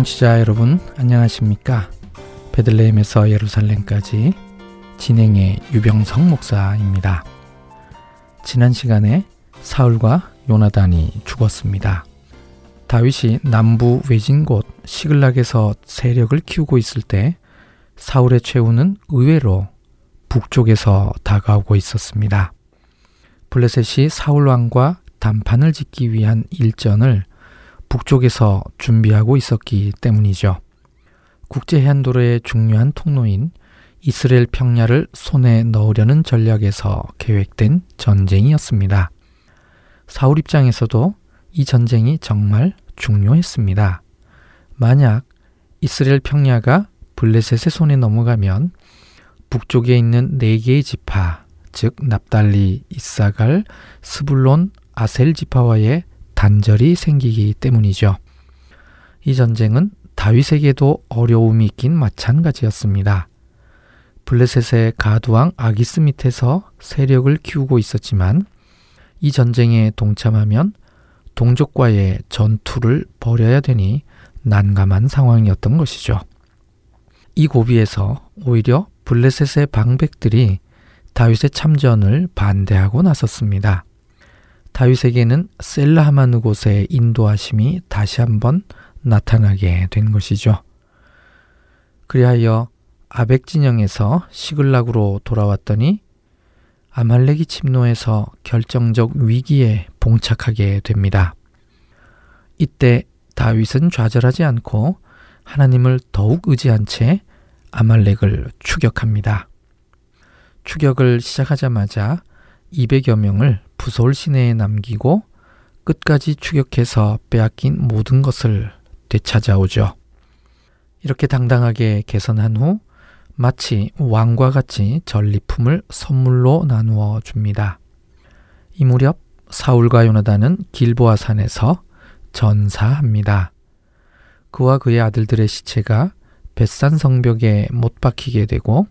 청취자 여러분 안녕하십니까? 베들레헴에서 예루살렘까지 진행의 유병성 목사입니다. 지난 시간에 사울과 요나단이 죽었습니다. 다윗이 남부 외진 곳 시글락에서 세력을 키우고 있을 때 사울의 최후는 의외로 북쪽에서 다가오고 있었습니다. 블레셋이 사울 왕과 단판을 짓기 위한 일전을 북쪽에서 준비하고 있었기 때문이죠. 국제 해안도로의 중요한 통로인 이스라엘 평야를 손에 넣으려는 전략에서 계획된 전쟁이었습니다. 사울 입장에서도 이 전쟁이 정말 중요했습니다. 만약 이스라엘 평야가 블레셋의 손에 넘어가면 북쪽에 있는 네 개의 지파, 즉 납달리, 이사갈, 스불론, 아셀 지파와의 단절이 생기기 때문이죠. 이 전쟁은 다윗에게도 어려움이 있긴 마찬가지였습니다. 블레셋의 가두왕 아기스 밑에서 세력을 키우고 있었지만 이 전쟁에 동참하면 동족과의 전투를 벌여야 되니 난감한 상황이었던 것이죠. 이 고비에서 오히려 블레셋의 방백들이 다윗의 참전을 반대하고 나섰습니다. 다윗에게는 셀라하마느 곳의 인도하심이 다시 한번 나타나게 된 것이죠. 그리하여 아벡 진영에서 시글락으로 돌아왔더니 아말렉이 침노해서 결정적 위기에 봉착하게 됩니다. 이때 다윗은 좌절하지 않고 하나님을 더욱 의지한 채 아말렉을 추격합니다. 추격을 시작하자마자 200여 명을 부솔 시내에 남기고 끝까지 추격해서 빼앗긴 모든 것을 되찾아오죠. 이렇게 당당하게 개선한 후 마치 왕과 같이 전리품을 선물로 나누어 줍니다. 이 무렵 사울과 요나단은 길보아 산에서 전사합니다. 그와 그의 아들들의 시체가 벳산 성벽에 못 박히게 되고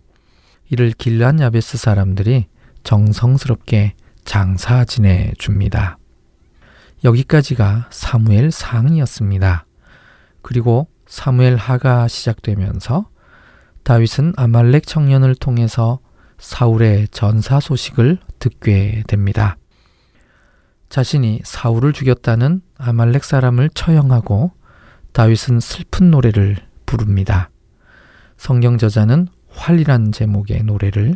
이를 길란 야베스 사람들이 정성스럽게 장사 지내 줍니다. 여기까지가 사무엘 상이었습니다. 그리고 사무엘 하가 시작되면서 다윗은 아말렉 청년을 통해서 사울의 전사 소식을 듣게 됩니다. 자신이 사울을 죽였다는 아말렉 사람을 처형하고 다윗은 슬픈 노래를 부릅니다. 성경 저자는 활이란 제목의 노래를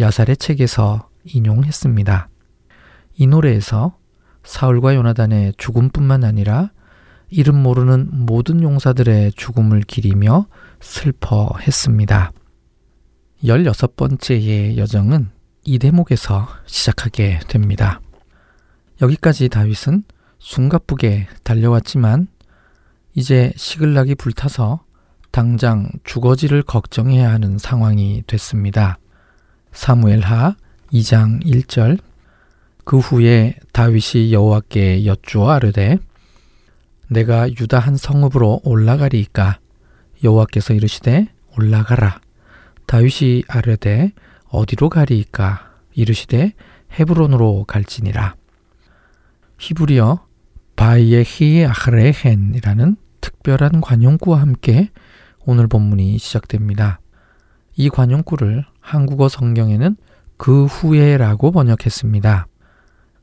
야살의 책에서 인용했습니다. 이 노래에서 사울과 요나단의 죽음뿐만 아니라 이름 모르는 모든 용사들의 죽음을 기리며 슬퍼했습니다. 16번째의 여정은 이 대목에서 시작하게 됩니다. 여기까지 다윗은 숨가쁘게 달려왔지만 이제 시글락이 불타서 당장 주거지를 걱정해야 하는 상황이 됐습니다. 사무엘하 2장 1절 그 후에 다윗이 여호와께 여쭈어 아뢰되 내가 유다 한 성읍으로 올라가리이까 여호와께서 이르시되 올라가라 다윗이 아뢰되 어디로 가리이까 이르시되 헤브론으로 갈지니라 히브리어 바이에히 아흐레헨이라는 특별한 관용구와 함께 오늘 본문이 시작됩니다. 이 관용구를 한국어 성경에는 그 후에라고 번역했습니다.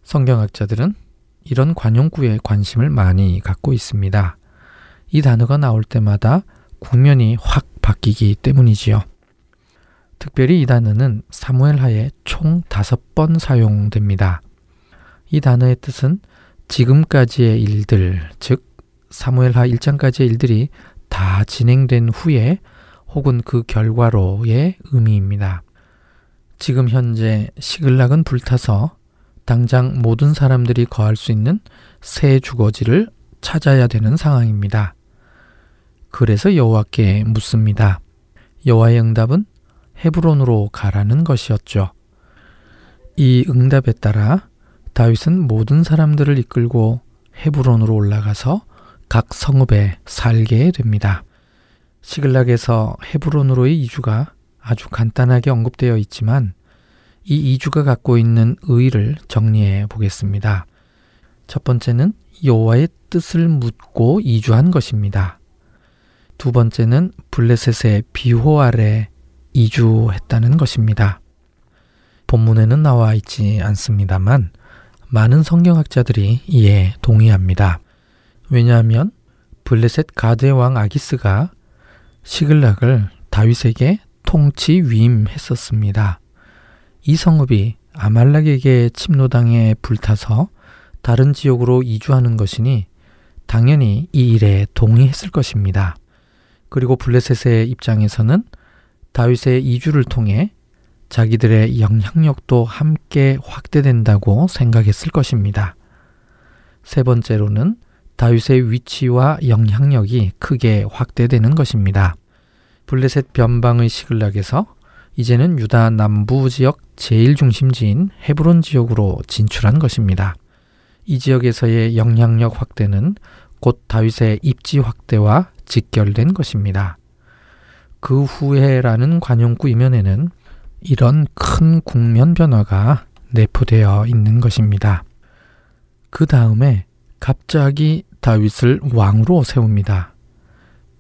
성경학자들은 이런 관용구에 관심을 많이 갖고 있습니다. 이 단어가 나올 때마다 국면이 확 바뀌기 때문이지요. 특별히 이 단어는 사무엘 하에 총 다섯 번 사용됩니다. 이 단어의 뜻은 지금까지의 일들, 즉 사무엘 하 1장까지의 일들이 다 진행된 후에 혹은 그 결과로의 의미입니다. 지금 현재 시글락은 불타서 당장 모든 사람들이 거할 수 있는 새 주거지를 찾아야 되는 상황입니다. 그래서 여호와께 묻습니다. 여호와의 응답은 헤브론으로 가라는 것이었죠. 이 응답에 따라 다윗은 모든 사람들을 이끌고 헤브론으로 올라가서 각 성읍에 살게 됩니다. 시글락에서 헤브론으로의 이주가 아주 간단하게 언급되어 있지만 이 이주가 갖고 있는 의의를 정리해 보겠습니다. 첫 번째는 여호와의 뜻을 묻고 이주한 것입니다. 두 번째는 블레셋의 비호 아래 이주했다는 것입니다. 본문에는 나와 있지 않습니다만 많은 성경학자들이 이에 동의합니다. 왜냐하면 블레셋 가드의 왕 아기스가 시글락을 다윗에게 통치 위임했었습니다. 이 성읍이 아말락에게 침노당해 불타서 다른 지역으로 이주하는 것이니 당연히 이 일에 동의했을 것입니다. 그리고 블레셋의 입장에서는 다윗의 이주를 통해 자기들의 영향력도 함께 확대된다고 생각했을 것입니다. 세 번째로는 다윗의 위치와 영향력이 크게 확대되는 것입니다. 블레셋 변방의 시글락에서 이제는 유다 남부 지역 제일 중심지인 헤브론 지역으로 진출한 것입니다. 이 지역에서의 영향력 확대는 곧 다윗의 입지 확대와 직결된 것입니다. 그 후에라는 관용구 이면에는 이런 큰 국면 변화가 내포되어 있는 것입니다. 그 다음에 갑자기 다윗을 왕으로 세웁니다.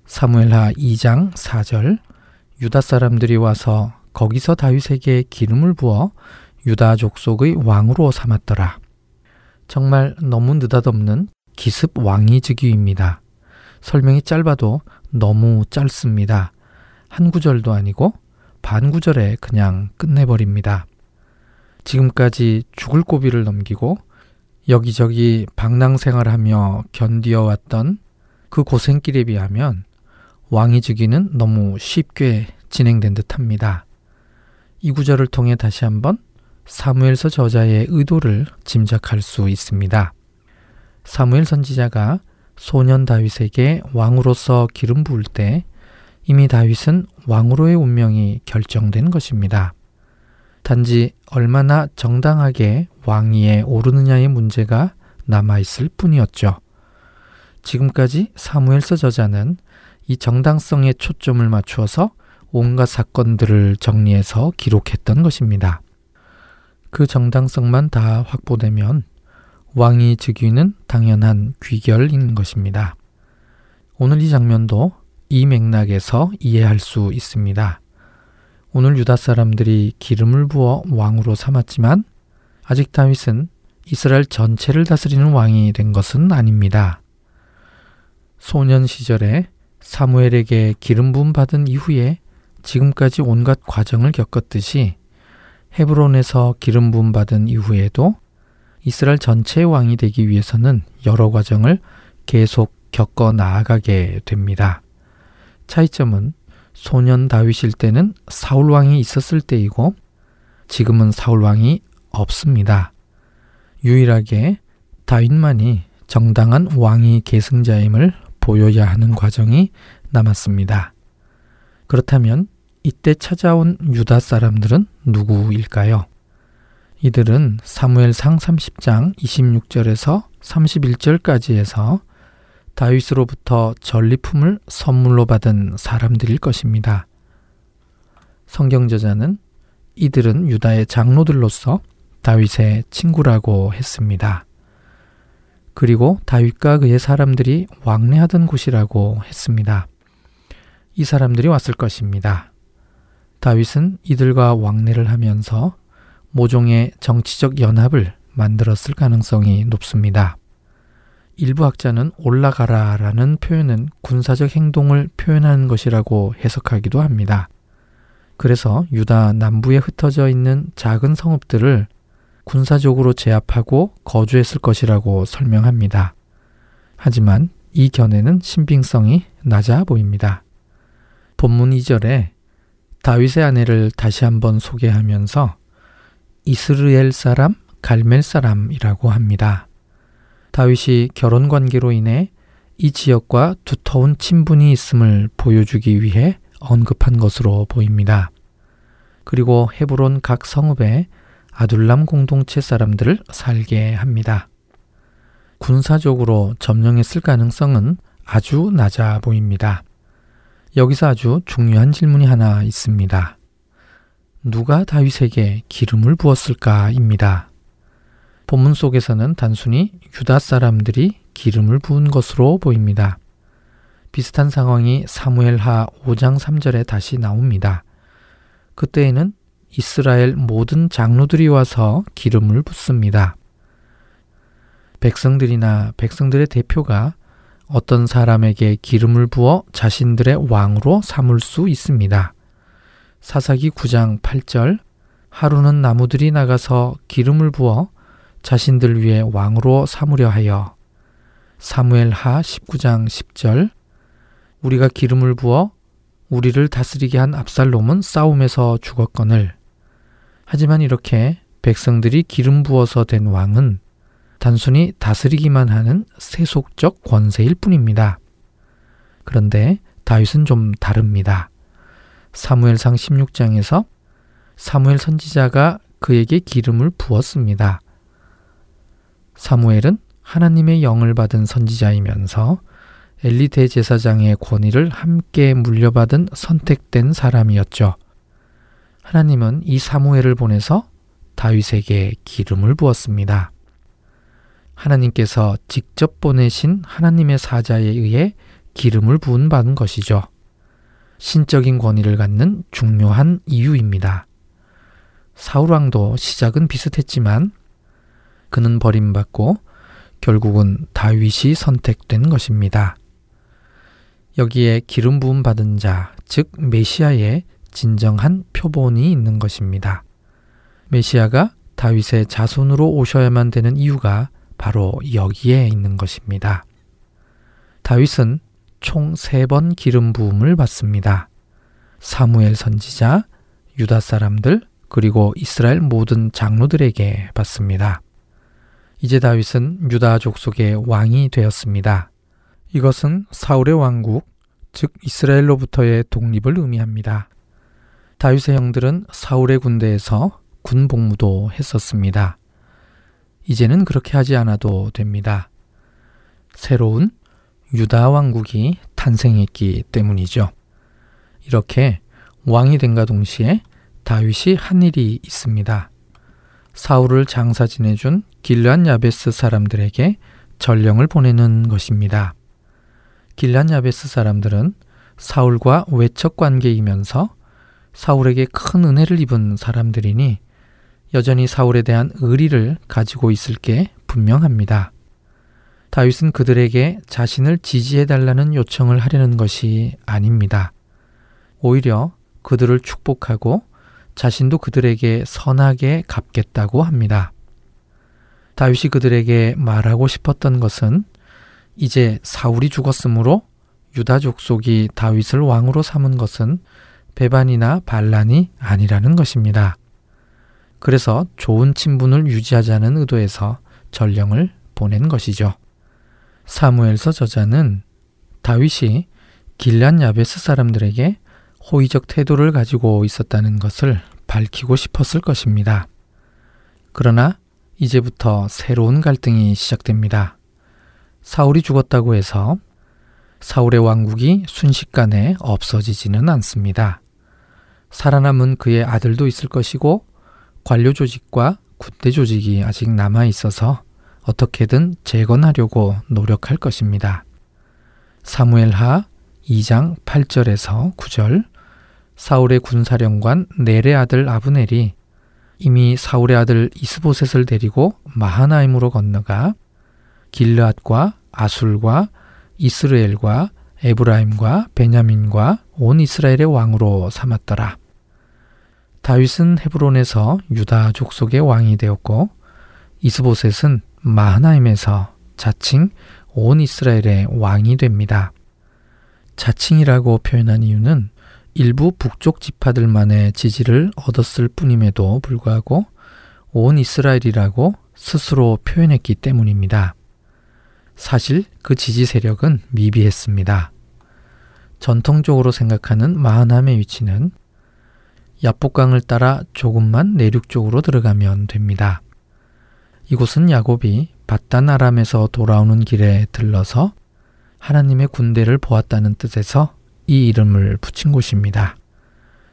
사무엘하 2장 4절 유다 사람들이 와서 거기서 다윗에게 기름을 부어 유다 족속의 왕으로 삼았더라. 정말 너무 느닷없는 기습 왕위직위입니다. 설명이 짧아도 너무 짧습니다. 한 구절도 아니고 반 구절에 그냥 끝내버립니다. 지금까지 죽을 고비를 넘기고 여기저기 방랑 생활하며 견디어왔던 그 고생길에 비하면 왕위직위는 너무 쉽게 진행된 듯합니다. 이 구절을 통해 다시 한번 사무엘서 저자의 의도를 짐작할 수 있습니다. 사무엘 선지자가 소년 다윗에게 왕으로서 기름 부을 때 이미 다윗은 왕으로의 운명이 결정된 것입니다. 단지 얼마나 정당하게 왕위에 오르느냐의 문제가 남아있을 뿐이었죠. 지금까지 사무엘서 저자는 이 정당성에 초점을 맞추어서 온갖 사건들을 정리해서 기록했던 것입니다. 그 정당성만 다 확보되면 왕위 즉위는 당연한 귀결인 것입니다. 오늘 이 장면도 이 맥락에서 이해할 수 있습니다. 오늘 유다 사람들이 기름을 부어 왕으로 삼았지만 아직 다윗은 이스라엘 전체를 다스리는 왕이 된 것은 아닙니다. 소년 시절에 사무엘에게 기름 부음 받은 이후에 지금까지 온갖 과정을 겪었듯이 헤브론에서 기름 부음 받은 이후에도 이스라엘 전체의 왕이 되기 위해서는 여러 과정을 계속 겪어 나아가게 됩니다. 차이점은 소년 다윗일 때는 사울 왕이 있었을 때이고 지금은 사울 왕이 없습니다. 유일하게 다윗만이 정당한 왕이 계승자임을 보여야 하는 과정이 남았습니다. 그렇다면 이때 찾아온 유다 사람들은 누구일까요? 이들은 사무엘상 30장 26절에서 31절까지 해서 다윗으로부터 전리품을 선물로 받은 사람들일 것입니다. 성경 저자는 이들은 유다의 장로들로서 다윗의 친구라고 했습니다. 그리고 다윗과 그의 사람들이 왕래하던 곳이라고 했습니다. 이 사람들이 왔을 것입니다. 다윗은 이들과 왕래를 하면서 모종의 정치적 연합을 만들었을 가능성이 높습니다. 일부 학자는 올라가라 라는 표현은 군사적 행동을 표현하는 것이라고 해석하기도 합니다. 그래서 유다 남부에 흩어져 있는 작은 성읍들을 군사적으로 제압하고 거주했을 것이라고 설명합니다. 하지만 이 견해는 신빙성이 낮아 보입니다. 본문 2절에 다윗의 아내를 다시 한번 소개하면서 이스르엘 사람, 갈멜 사람이라고 합니다. 다윗이 결혼 관계로 인해 이 지역과 두터운 친분이 있음을 보여주기 위해 언급한 것으로 보입니다. 그리고 헤브론 각 성읍에 아둘람 공동체 사람들을 살게 합니다. 군사적으로 점령했을 가능성은 아주 낮아 보입니다. 여기서 아주 중요한 질문이 하나 있습니다. 누가 다윗에게 기름을 부었을까입니다. 본문 속에서는 단순히 유다 사람들이 기름을 부은 것으로 보입니다. 비슷한 상황이 사무엘하 5장 3절에 다시 나옵니다. 그때에는 이스라엘 모든 장로들이 와서 기름을 붓습니다. 백성들이나 백성들의 대표가 어떤 사람에게 기름을 부어 자신들의 왕으로 삼을 수 있습니다. 사사기 9장 8절. 하루는 나무들이 나가서 기름을 부어 자신들 위해 왕으로 삼으려 하여. 사무엘 하 19장 10절. 우리가 기름을 부어 우리를 다스리게 한 압살롬은 싸움에서 죽었거늘. 하지만 이렇게 백성들이 기름 부어서 된 왕은 단순히 다스리기만 하는 세속적 권세일 뿐입니다. 그런데 다윗은 좀 다릅니다. 사무엘상 16장에서 사무엘 선지자가 그에게 기름을 부었습니다. 사무엘은 하나님의 영을 받은 선지자이면서 엘리 대제사장의 권위를 함께 물려받은 선택된 사람이었죠. 하나님은 이 사무엘을 보내서 다윗에게 기름을 부었습니다. 하나님께서 직접 보내신 하나님의 사자에 의해 기름을 부은 받은 것이죠. 신적인 권위를 갖는 중요한 이유입니다. 사울왕도 시작은 비슷했지만 그는 버림받고 결국은 다윗이 선택된 것입니다. 여기에 기름 부음 받은 자, 즉 메시아의 진정한 표본이 있는 것입니다. 메시아가 다윗의 자손으로 오셔야만 되는 이유가 바로 여기에 있는 것입니다. 다윗은 총 세 번 기름 부음을 받습니다. 사무엘 선지자, 유다 사람들, 그리고 이스라엘 모든 장로들에게 받습니다. 이제 다윗은 유다 족속의 왕이 되었습니다. 이것은 사울의 왕국, 즉 이스라엘로부터의 독립을 의미합니다. 다윗의 형들은 사울의 군대에서 군 복무도 했었습니다. 이제는 그렇게 하지 않아도 됩니다. 새로운 유다 왕국이 탄생했기 때문이죠. 이렇게 왕이 된가 동시에 다윗이 한 일이 있습니다. 사울을 장사 지내준 길란 야베스 사람들에게 전령을 보내는 것입니다. 길란 야베스 사람들은 사울과 외척 관계이면서 사울에게 큰 은혜를 입은 사람들이니 여전히 사울에 대한 의리를 가지고 있을 게 분명합니다. 다윗은 그들에게 자신을 지지해 달라는 요청을 하려는 것이 아닙니다. 오히려 그들을 축복하고 자신도 그들에게 선하게 갚겠다고 합니다. 다윗이 그들에게 말하고 싶었던 것은 이제 사울이 죽었으므로 유다 족속이 다윗을 왕으로 삼은 것은 배반이나 반란이 아니라는 것입니다. 그래서 좋은 친분을 유지하자는 의도에서 전령을 보낸 것이죠. 사무엘서 저자는 다윗이 길란 야베스 사람들에게 호의적 태도를 가지고 있었다는 것을 밝히고 싶었을 것입니다. 그러나 이제부터 새로운 갈등이 시작됩니다. 사울이 죽었다고 해서 사울의 왕국이 순식간에 없어지지는 않습니다. 살아남은 그의 아들도 있을 것이고 관료 조직과 군대 조직이 아직 남아 있어서 어떻게든 재건하려고 노력할 것입니다. 사무엘하 2장 8절에서 9절 사울의 군사령관 넬의 아들 아브넬이 이미 사울의 아들 이스보셋을 데리고 마하나임으로 건너가 길르앗과 아술과 이스라엘과 에브라임과 베냐민과 온 이스라엘의 왕으로 삼았더라. 다윗은 헤브론에서 유다 족속의 왕이 되었고 이스보셋은 마하나임에서 자칭 온 이스라엘의 왕이 됩니다. 자칭이라고 표현한 이유는 일부 북쪽 지파들만의 지지를 얻었을 뿐임에도 불구하고 온 이스라엘이라고 스스로 표현했기 때문입니다. 사실 그 지지 세력은 미비했습니다. 전통적으로 생각하는 마하남의 위치는 야복강을 따라 조금만 내륙 쪽으로 들어가면 됩니다. 이곳은 야곱이 바단 아람에서 돌아오는 길에 들러서 하나님의 군대를 보았다는 뜻에서 이 이름을 붙인 곳입니다.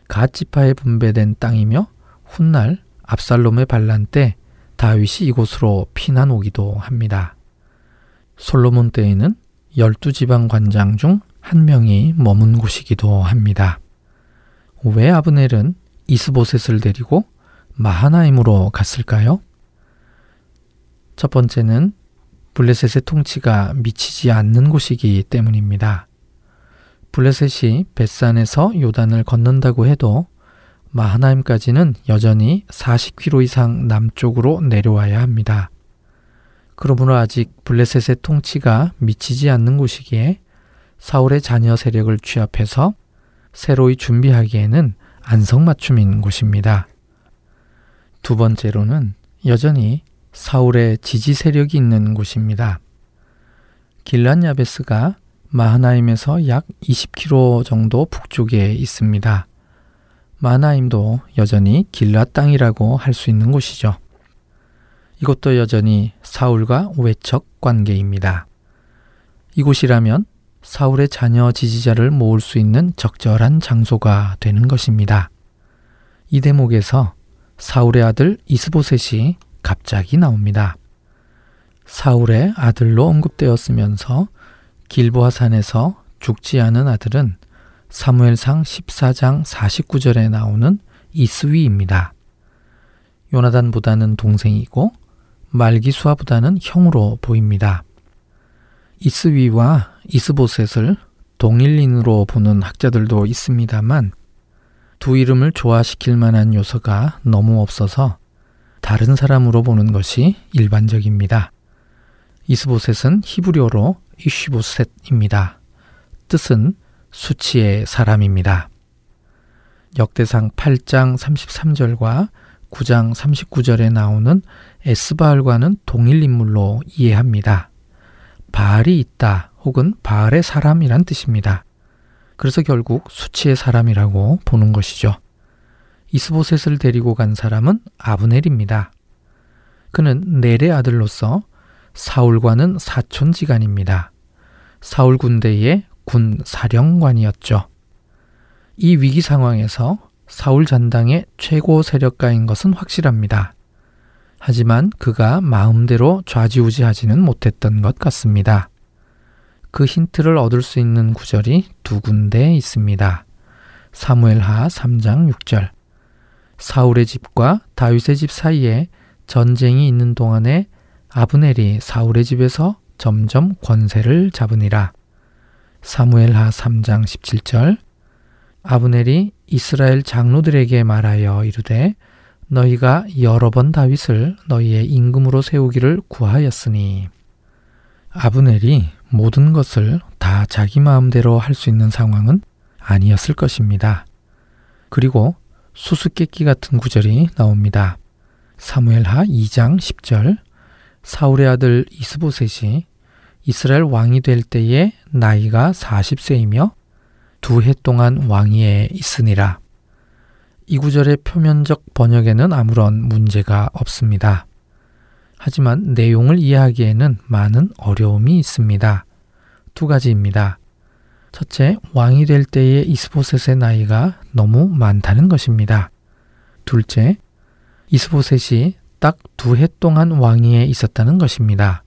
갓 지파에 분배된 땅이며 훗날 압살롬의 반란 때 다윗이 이곳으로 피난 오기도 합니다. 솔로몬 때에는 열두 지방 관장 중 한 명이 머문 곳이기도 합니다. 왜 아브넬은 이스보셋을 데리고 마하나임으로 갔을까요? 첫 번째는 블레셋의 통치가 미치지 않는 곳이기 때문입니다. 블레셋이 벳산에서 요단을 건넌다고 해도 마하나임까지는 여전히 40km 이상 남쪽으로 내려와야 합니다. 그러므로 아직 블레셋의 통치가 미치지 않는 곳이기에 사울의 자녀 세력을 취합해서 새로이 준비하기에는 안성맞춤인 곳입니다. 두 번째로는 여전히 사울의 지지 세력이 있는 곳입니다. 길란 야베스가 마하나임에서 약 20km 정도 북쪽에 있습니다. 마하나임도 여전히 길라 땅이라고 할 수 있는 곳이죠. 이것도 여전히 사울과 외척 관계입니다. 이곳이라면 사울의 자녀 지지자를 모을 수 있는 적절한 장소가 되는 것입니다. 이 대목에서 사울의 아들 이스보셋이 갑자기 나옵니다. 사울의 아들로 언급되었으면서 길보아 산에서 죽지 않은 아들은 사무엘상 14장 49절에 나오는 이스위입니다. 요나단보다는 동생이고 말기수아보다는 형으로 보입니다. 이스위와 이스보셋을 동일인으로 보는 학자들도 있습니다만 두 이름을 조화시킬 만한 요소가 너무 없어서 다른 사람으로 보는 것이 일반적입니다. 이스보셋은 히브리어로 이쉬보셋입니다. 뜻은 수치의 사람입니다. 역대상 8장 33절과 9장 39절에 나오는 에스바알과는 동일 인물로 이해합니다. 바알이 있다 혹은 바알의 사람이란 뜻입니다. 그래서 결국 수치의 사람이라고 보는 것이죠. 이스보셋을 데리고 간 사람은 아브넬입니다. 그는 넬의 아들로서 사울과는 사촌지간입니다. 사울 군대의 군 사령관이었죠. 이 위기 상황에서 사울 잔당의 최고 세력가인 것은 확실합니다. 하지만 그가 마음대로 좌지우지하지는 못했던 것 같습니다. 그 힌트를 얻을 수 있는 구절이 두 군데 있습니다. 사무엘하 3장 6절. 사울의 집과 다윗의 집 사이에 전쟁이 있는 동안에 아브넬이 사울의 집에서 점점 권세를 잡으니라. 사무엘하 3장 17절 아브넬이 이스라엘 장로들에게 말하여 이르되 너희가 여러 번 다윗을 너희의 임금으로 세우기를 구하였으니 아브넬이 모든 것을 다 자기 마음대로 할 수 있는 상황은 아니었을 것입니다. 그리고 수수께끼 같은 구절이 나옵니다. 사무엘하 2장 10절 사울의 아들 이스보셋이 이스라엘 왕이 될 때에 나이가 40세이며 두 해 동안 왕위에 있으니라. 이 구절의 표면적 번역에는 아무런 문제가 없습니다. 하지만 내용을 이해하기에는 많은 어려움이 있습니다. 두 가지입니다. 첫째, 왕이 될 때의 이스보셋의 나이가 너무 많다는 것입니다. 둘째, 이스보셋이 딱 두 해 동안 왕위에 있었다는 것입니다.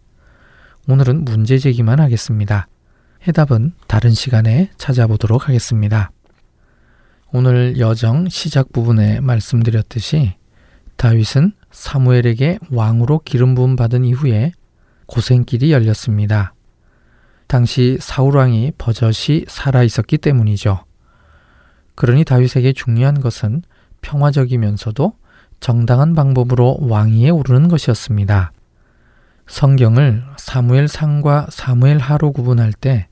오늘은 문제 제기만 하겠습니다. 해답은 다른 시간에 찾아보도록 하겠습니다. 오늘 여정 시작 부분에 말씀드렸듯이 다윗은 사무엘에게 왕으로 기름 부음 받은 이후에 고생길이 열렸습니다. 당시 사울 왕이 버젓이 살아 있었기 때문이죠. 그러니 다윗에게 중요한 것은 평화적이면서도 정당한 방법으로 왕위에 오르는 것이었습니다. 성경을 사무엘 상과 사무엘 하로 구분할 때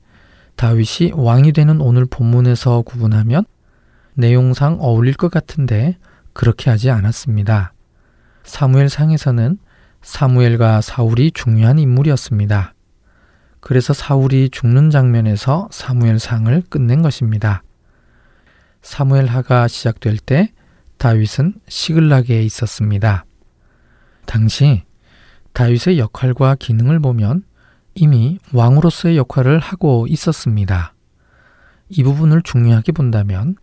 다윗이 왕이 되는 오늘 본문에서 구분하면 내용상 어울릴 것 같은데 그렇게 하지 않았습니다. 사무엘 상에서는 사무엘과 사울이 중요한 인물이었습니다. 그래서 사울이 죽는 장면에서 사무엘 상을 끝낸 것입니다. 사무엘 하가 시작될 때 다윗은 시글락에 있었습니다. 당시 다윗의 역할과 기능을 보면 이미 왕으로서의 역할을 하고 있었습니다. 이 부분을 중요하게 본다면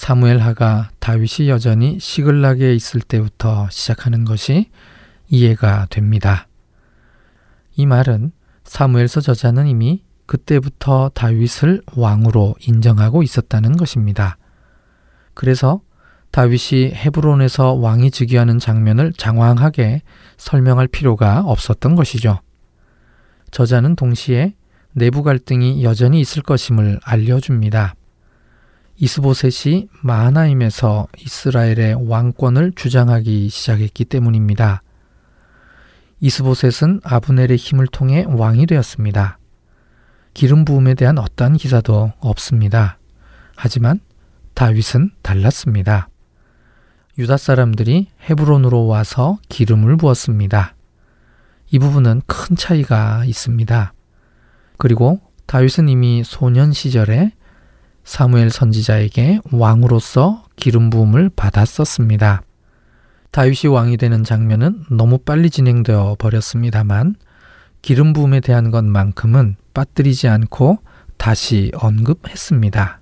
사무엘 하가 다윗이 여전히 시글락에 있을 때부터 시작하는 것이 이해가 됩니다. 이 말은 사무엘서 저자는 이미 그때부터 다윗을 왕으로 인정하고 있었다는 것입니다. 그래서 다윗이 헤브론에서 왕이 즉위하는 장면을 장황하게 설명할 필요가 없었던 것이죠. 저자는 동시에 내부 갈등이 여전히 있을 것임을 알려줍니다. 이스보셋이 마하나임에서 이스라엘의 왕권을 주장하기 시작했기 때문입니다. 이스보셋은 아브넬의 힘을 통해 왕이 되었습니다. 기름 부음에 대한 어떠한 기사도 없습니다. 하지만 다윗은 달랐습니다. 유다 사람들이 헤브론으로 와서 기름을 부었습니다. 이 부분은 큰 차이가 있습니다. 그리고 다윗은 이미 소년 시절에 사무엘 선지자에게 왕으로서 기름 부음을 받았었습니다. 다윗이 왕이 되는 장면은 너무 빨리 진행되어 버렸습니다만 기름 부음에 대한 것만큼은 빠뜨리지 않고 다시 언급했습니다.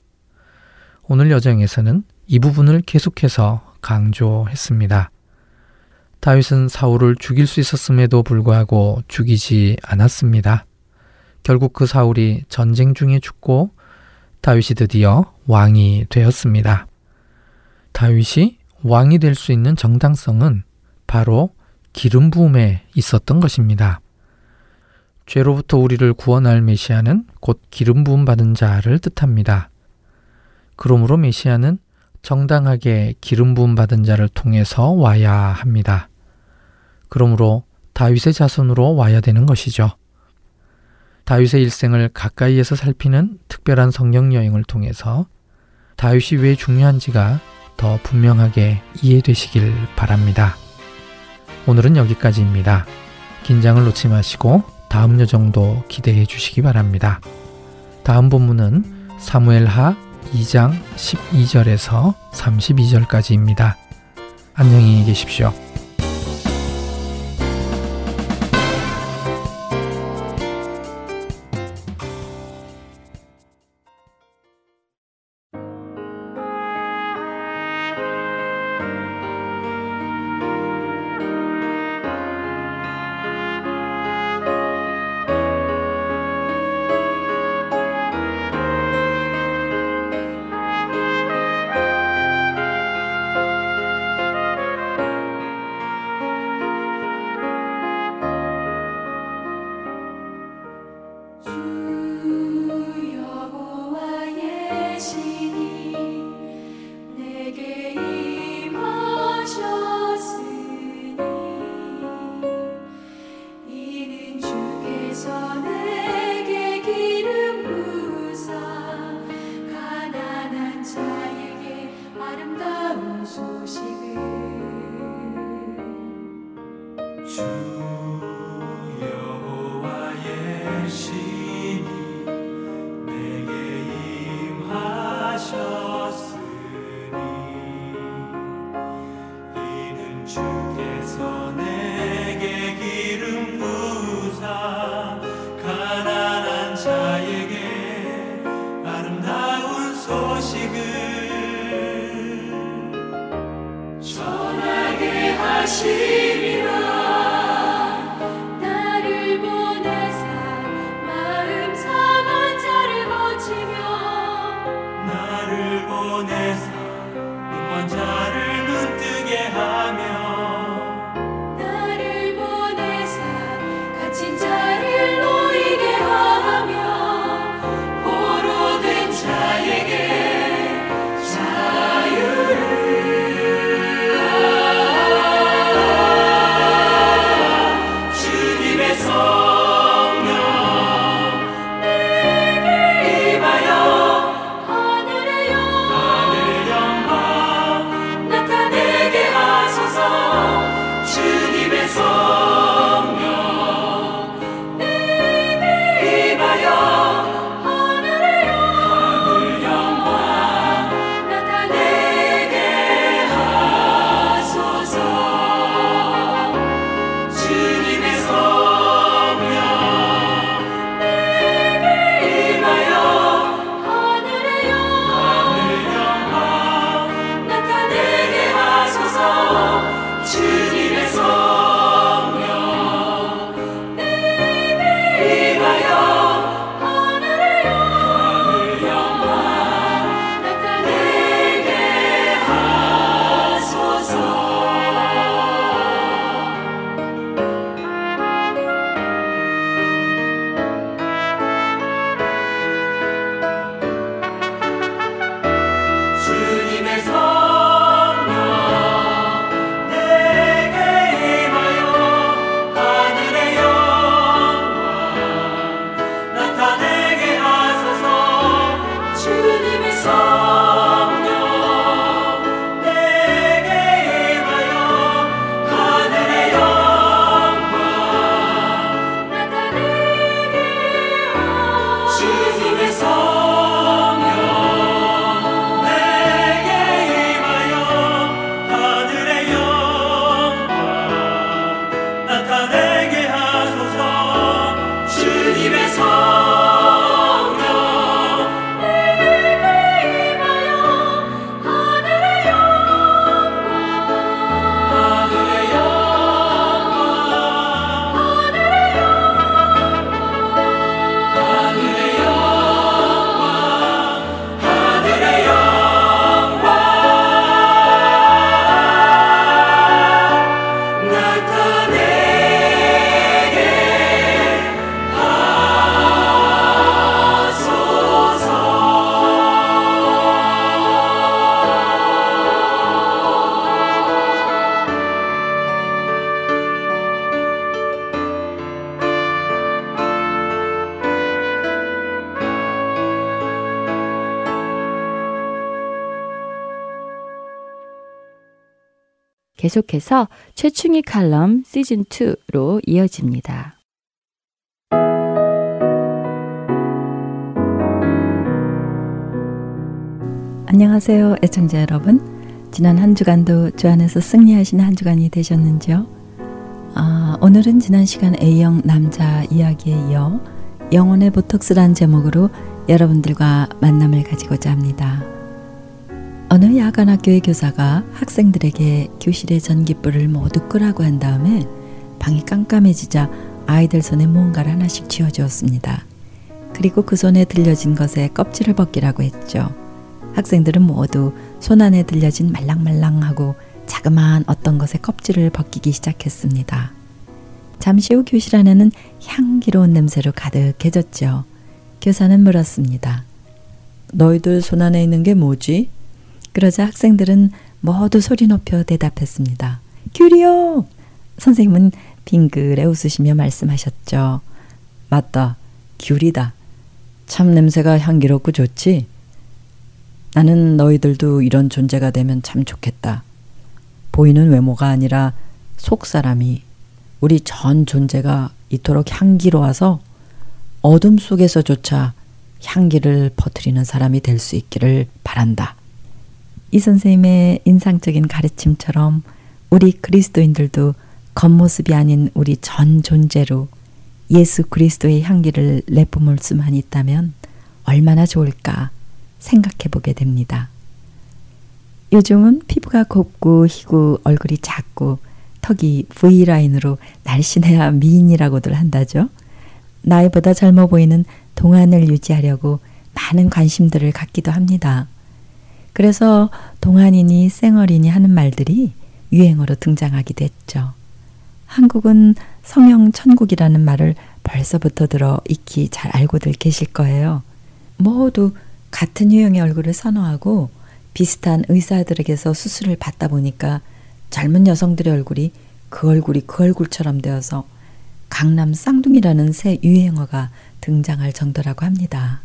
오늘 여정에서는 이 부분을 계속해서 강조했습니다. 다윗은 사울을 죽일 수 있었음에도 불구하고 죽이지 않았습니다. 결국 그 사울이 전쟁 중에 죽고 다윗이 드디어 왕이 되었습니다. 다윗이 왕이 될 수 있는 정당성은 바로 기름 부음에 있었던 것입니다. 죄로부터 우리를 구원할 메시아는 곧 기름 부음 받은 자를 뜻합니다. 그러므로 메시아는 정당하게 기름 부음 받은 자를 통해서 와야 합니다. 그러므로 다윗의 자손으로 와야 되는 것이죠. 다윗의 일생을 가까이에서 살피는 특별한 성경 여행을 통해서 다윗이 왜 중요한지가 더 분명하게 이해되시길 바랍니다. 오늘은 여기까지입니다. 긴장을 놓지 마시고 다음 여정도 기대해 주시기 바랍니다. 다음 본문은 사무엘하 2장 12절에서 32절까지입니다. 안녕히 계십시오. 계속해서 최충희 칼럼 시즌2로 이어집니다. 안녕하세요, 애청자 여러분. 지난 한 주간도 주 안에서 승리하시는 한 주간이 되셨는지요? 아, 오늘은 지난 시간 A형 남자 이야기에 이어 영혼의 보톡스란 제목으로 여러분들과 만남을 가지고자 합니다. 어느 야간 학교의 교사가 학생들에게 교실의 전기불을 모두 끄라고 한 다음에 방이 깜깜해지자 아이들 손에 무언가를 하나씩 쥐어주었습니다. 그리고 그 손에 들려진 것에 껍질을 벗기라고 했죠. 학생들은 모두 손 안에 들려진 말랑말랑하고 자그마한 어떤 것의 껍질을 벗기기 시작했습니다. 잠시 후 교실 안에는 향기로운 냄새로 가득해졌죠. 교사는 물었습니다. 너희들 손 안에 있는 게 뭐지? 그러자 학생들은 모두 소리 높여 대답했습니다. 귤이요! 선생님은 빙글에 웃으시며 말씀하셨죠. 맞다. 귤이다. 참 냄새가 향기롭고 좋지? 나는 너희들도 이런 존재가 되면 참 좋겠다. 보이는 외모가 아니라 속 사람이 우리 전 존재가 이토록 향기로워서 어둠 속에서조차 향기를 퍼뜨리는 사람이 될 수 있기를 바란다. 이 선생님의 인상적인 가르침처럼 우리 그리스도인들도 겉모습이 아닌 우리 전 존재로 예수 그리스도의 향기를 내뿜을 수만 있다면 얼마나 좋을까 생각해 보게 됩니다. 요즘은 피부가 곱고 희고 얼굴이 작고 턱이 V라인으로 날씬해야 미인이라고들 한다죠. 나이보다 젊어 보이는 동안을 유지하려고 많은 관심들을 갖기도 합니다. 그래서 동안이니 쌩얼이니 하는 말들이 유행어로 등장하기도 했죠. 한국은 성형 천국이라는 말을 벌써부터 들어 익히 잘 알고들 계실 거예요. 모두 같은 유형의 얼굴을 선호하고 비슷한 의사들에게서 수술을 받다 보니까 젊은 여성들의 얼굴이 그 얼굴이 그 얼굴처럼 되어서 강남 쌍둥이라는 새 유행어가 등장할 정도라고 합니다.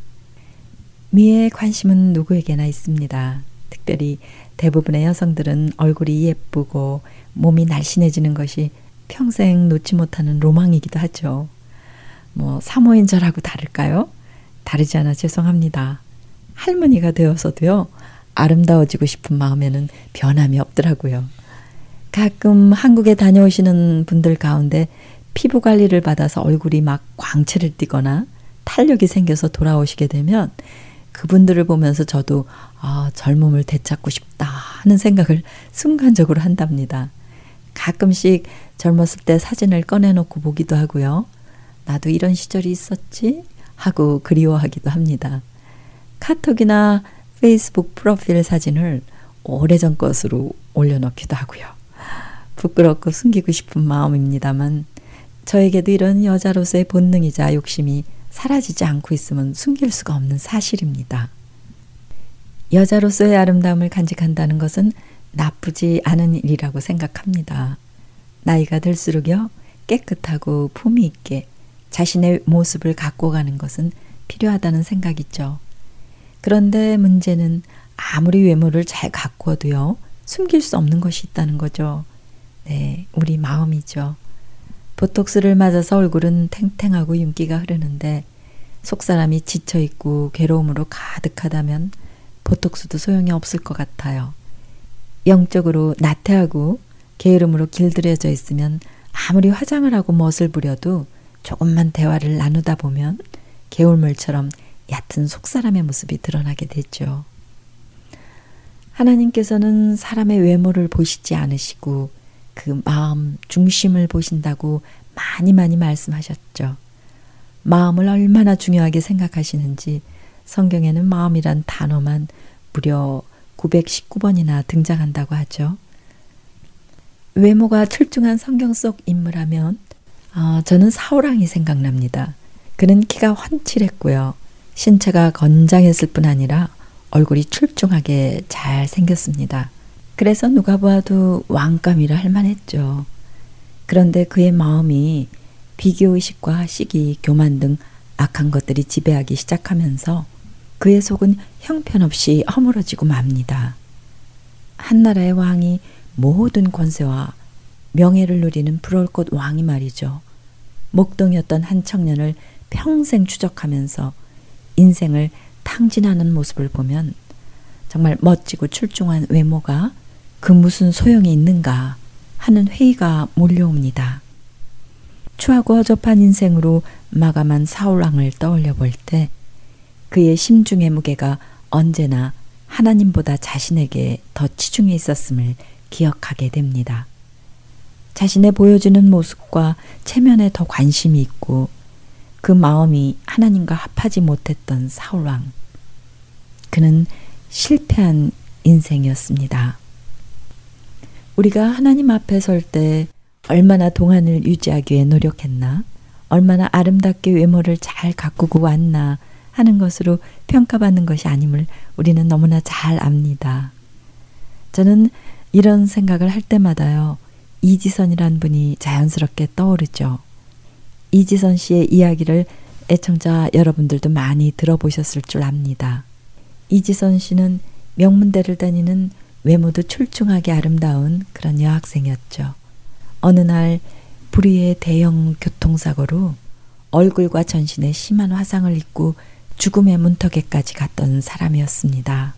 미에 관심은 누구에게나 있습니다. 특별히 대부분의 여성들은 얼굴이 예쁘고 몸이 날씬해지는 것이 평생 놓지 못하는 로망이기도 하죠. 뭐 사모인절하고 다를까요? 다르지 않아 죄송합니다. 할머니가 되어서도요. 아름다워지고 싶은 마음에는 변함이 없더라고요. 가끔 한국에 다녀오시는 분들 가운데 피부 관리를 받아서 얼굴이 막 광채를 띠거나 탄력이 생겨서 돌아오시게 되면 그분들을 보면서 저도 아, 젊음을 되찾고 싶다 하는 생각을 순간적으로 한답니다. 가끔씩 젊었을 때 사진을 꺼내놓고 보기도 하고요. 나도 이런 시절이 있었지? 하고 그리워하기도 합니다. 카톡이나 페이스북 프로필 사진을 오래전 것으로 올려놓기도 하고요. 부끄럽고 숨기고 싶은 마음입니다만 저에게도 이런 여자로서의 본능이자 욕심이 사라지지 않고 있으면 숨길 수가 없는 사실입니다. 여자로서의 아름다움을 간직한다는 것은 나쁘지 않은 일이라고 생각합니다. 나이가 들수록요, 깨끗하고 품위 있게 자신의 모습을 갖고 가는 것은 필요하다는 생각이죠. 그런데 문제는 아무리 외모를 잘 가꾸어도요, 숨길 수 없는 것이 있다는 거죠. 네, 우리 마음이죠. 보톡스를 맞아서 얼굴은 탱탱하고 윤기가 흐르는데 속사람이 지쳐있고 괴로움으로 가득하다면 보톡스도 소용이 없을 것 같아요. 영적으로 나태하고 게으름으로 길들여져 있으면 아무리 화장을 하고 멋을 부려도 조금만 대화를 나누다 보면 개울물처럼 얕은 속사람의 모습이 드러나게 되죠. 하나님께서는 사람의 외모를 보시지 않으시고 그 마음 중심을 보신다고 많이 많이 말씀하셨죠. 마음을 얼마나 중요하게 생각하시는지 성경에는 마음이란 단어만 무려 919번이나 등장한다고 하죠. 외모가 출중한 성경 속 인물하면 어, 저는 사우랑이 생각납니다. 그는 키가 훤칠했고요. 신체가 건장했을 뿐 아니라 얼굴이 출중하게 잘 생겼습니다. 그래서 누가 보아도 왕감이라 할 만했죠. 그런데 그의 마음이 비교의식과 시기, 교만 등 악한 것들이 지배하기 시작하면서 그의 속은 형편없이 허물어지고 맙니다. 한나라의 왕이 모든 권세와 명예를 누리는 불올꽃 왕이 말이죠. 목동이었던 한 청년을 평생 추적하면서 인생을 탕진하는 모습을 보면 정말 멋지고 출중한 외모가 그 무슨 소용이 있는가 하는 회의가 몰려옵니다. 추하고 허접한 인생으로 마감한 사울왕을 떠올려 볼 때 그의 심중의 무게가 언제나 하나님보다 자신에게 더 치중해 있었음을 기억하게 됩니다. 자신의 보여주는 모습과 체면에 더 관심이 있고 그 마음이 하나님과 합하지 못했던 사울왕. 그는 실패한 인생이었습니다. 우리가 하나님 앞에 설 때 얼마나 동안을 유지하기 위해 노력했나, 얼마나 아름답게 외모를 잘 가꾸고 왔나 하는 것으로 평가받는 것이 아님을 우리는 너무나 잘 압니다. 저는 이런 생각을 할 때마다요, 이지선이란 분이 자연스럽게 떠오르죠. 이지선 씨의 이야기를 애청자 여러분들도 많이 들어보셨을 줄 압니다. 이지선 씨는 명문대를 다니는 외모도 출중하게 아름다운 그런 여학생이었죠. 어느 날 불의의 대형 교통사고로 얼굴과 전신에 심한 화상을 입고 죽음의 문턱에까지 갔던 사람이었습니다.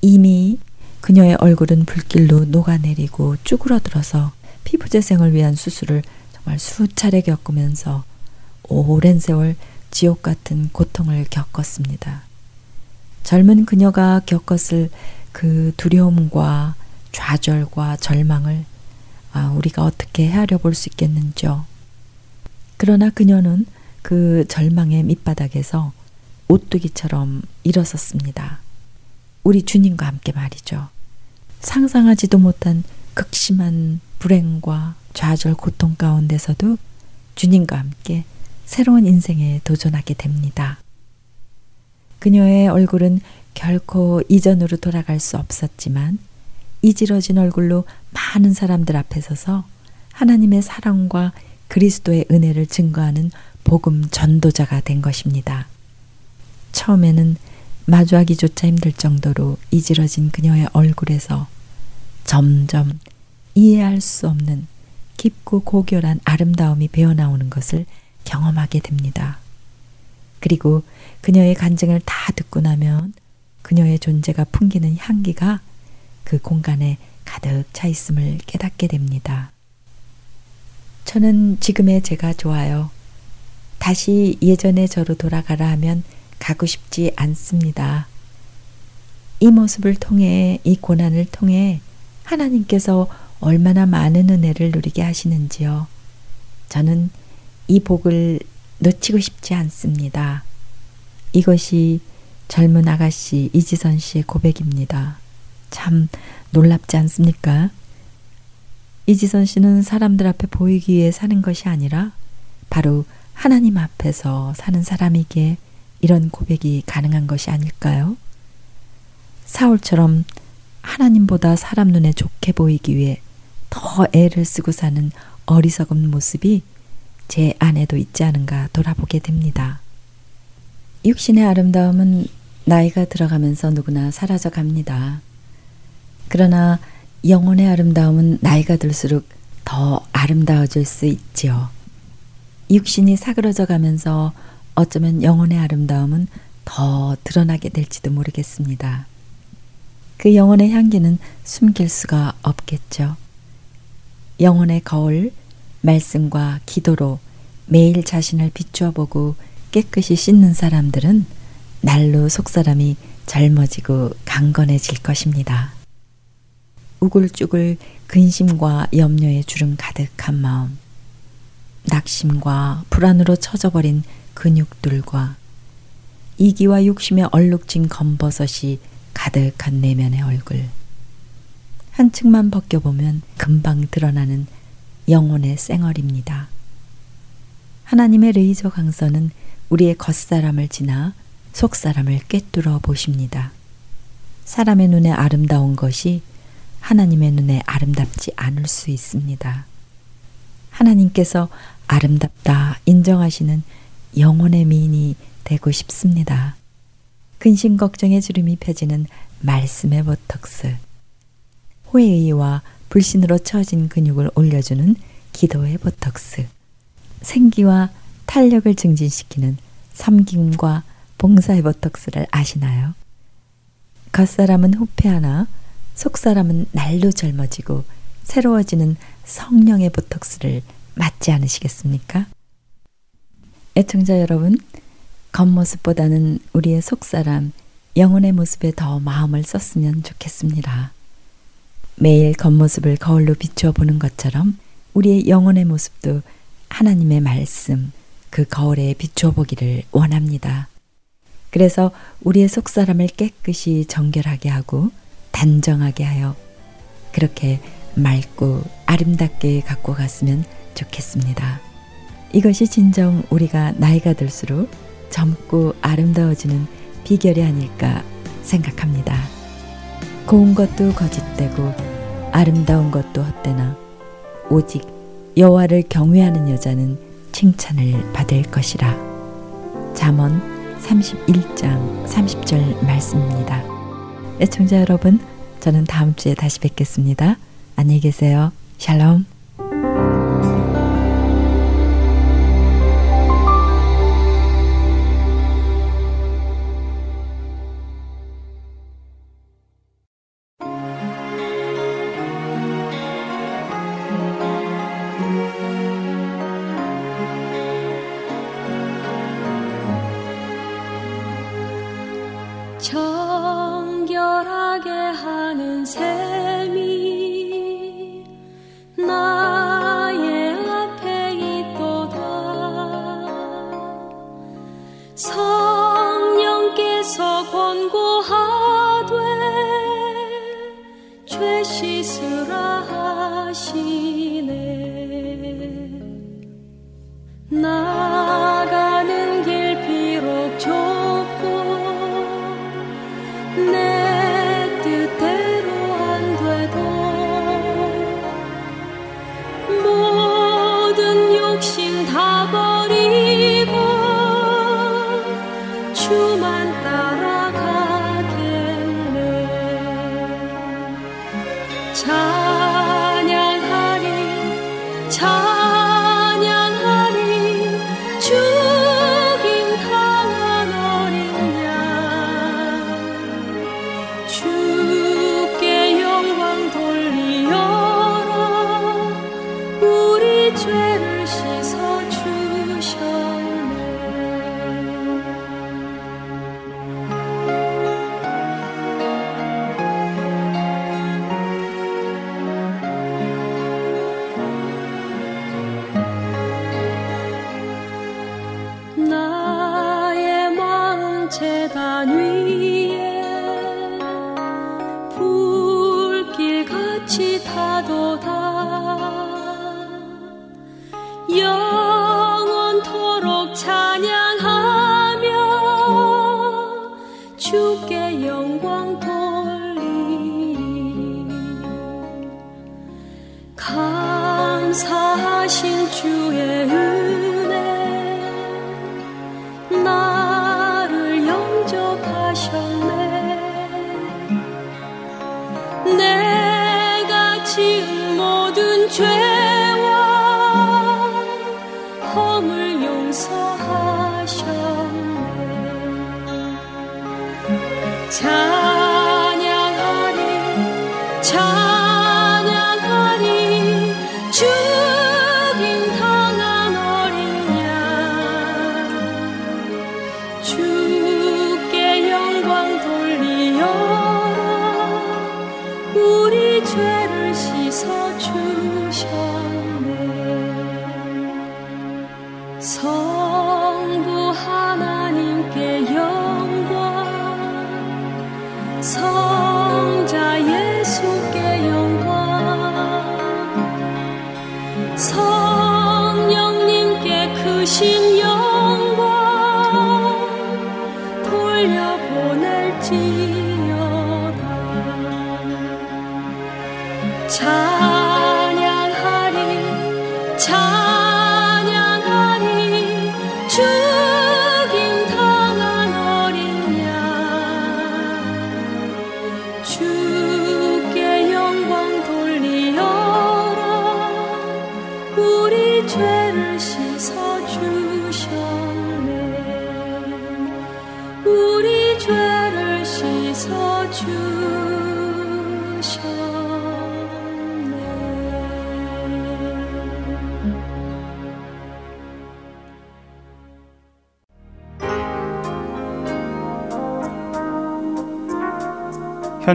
이미 그녀의 얼굴은 불길로 녹아내리고 쭈그러들어서 피부 재생을 위한 수술을 정말 수차례 겪으면서 오랜 세월 지옥 같은 고통을 겪었습니다. 젊은 그녀가 겪었을 그 두려움과 좌절과 절망을 아, 우리가 어떻게 헤아려 볼 수 있겠는지요. 그러나 그녀는 그 절망의 밑바닥에서 오뚜기처럼 일어섰습니다. 우리 주님과 함께 말이죠. 상상하지도 못한 극심한 불행과 좌절 고통 가운데서도 주님과 함께 새로운 인생에 도전하게 됩니다. 그녀의 얼굴은 결코 이전으로 돌아갈 수 없었지만 이지러진 얼굴로 많은 사람들 앞에 서서 하나님의 사랑과 그리스도의 은혜를 증거하는 복음 전도자가 된 것입니다. 처음에는 마주하기조차 힘들 정도로 이지러진 그녀의 얼굴에서 점점 이해할 수 없는 깊고 고결한 아름다움이 배어나오는 것을 경험하게 됩니다. 그리고 그녀의 간증을 다 듣고 나면 그녀의 존재가 풍기는 향기가 그 공간에 가득 차 있음을 깨닫게 됩니다. 저는 지금의 제가 좋아요. 다시 예전의 저로 돌아가라 하면 가고 싶지 않습니다. 이 모습을 통해, 이 고난을 통해 하나님께서 얼마나 많은 은혜를 누리게 하시는지요. 저는 이 복을 놓치고 싶지 않습니다. 이것이 젊은 아가씨 이지선 씨의 고백입니다. 참 놀랍지 않습니까? 이지선 씨는 사람들 앞에 보이기 위해 사는 것이 아니라 바로 하나님 앞에서 사는 사람이기에 이런 고백이 가능한 것이 아닐까요? 사울처럼 하나님보다 사람 눈에 좋게 보이기 위해 더 애를 쓰고 사는 어리석은 모습이 제 안에도 있지 않은가 돌아보게 됩니다. 육신의 아름다움은 나이가 들어가면서 누구나 사라져 갑니다. 그러나 영혼의 아름다움은 나이가 들수록 더 아름다워질 수 있지요. 육신이 사그러져 가면서 어쩌면 영혼의 아름다움은 더 드러나게 될지도 모르겠습니다. 그 영혼의 향기는 숨길 수가 없겠죠. 영혼의 거울, 말씀과 기도로 매일 자신을 비추어 보고 깨끗이 씻는 사람들은 날로 속사람이 젊어지고 강건해질 것입니다. 우글쭈글 근심과 염려에 주름 가득한 마음, 낙심과 불안으로 처져버린 근육들과 이기와 욕심에 얼룩진 검버섯이 가득한 내면의 얼굴. 한 층만 벗겨보면 금방 드러나는 영혼의 쌩얼입니다. 하나님의 레이저 강선은 우리의 겉사람을 지나 속 사람을 꿰뚫어 보십니다. 사람의 눈에 아름다운 것이 하나님의 눈에 아름답지 않을 수 있습니다. 하나님께서 아름답다 인정하시는 영혼의 미인이 되고 싶습니다. 근심 걱정의 주름이 펴지는 말씀의 보톡스. 호의와 불신으로 처진 근육을 올려주는 기도의 보톡스. 생기와 탄력을 증진시키는 섬김과 봉사의 보톡스를 아시나요? 겉사람은 후패하나 속사람은 날로 젊어지고 새로워지는 성령의 보톡스를 맞지 않으시겠습니까? 애청자 여러분, 겉모습보다는 우리의 속사람, 영혼의 모습에 더 마음을 썼으면 좋겠습니다. 매일 겉모습을 거울로 비추어 보는 것처럼 우리의 영혼의 모습도 하나님의 말씀, 그 거울에 비추어 보기를 원합니다. 그래서 우리의 속사람을 깨끗이 정결하게 하고 단정하게 하여 그렇게 맑고 아름답게 갖고 갔으면 좋겠습니다. 이것이 진정 우리가 나이가 들수록 젊고 아름다워지는 비결이 아닐까 생각합니다. 고운 것도 거짓되고 아름다운 것도 헛되나 오직 여호와를 경외하는 여자는 칭찬을 받을 것이라. 잠언 31장 30절 말씀입니다. 애청자 여러분, 저는 다음 주에 다시 뵙겠습니다. 안녕히 계세요. 샬롬. 성령 님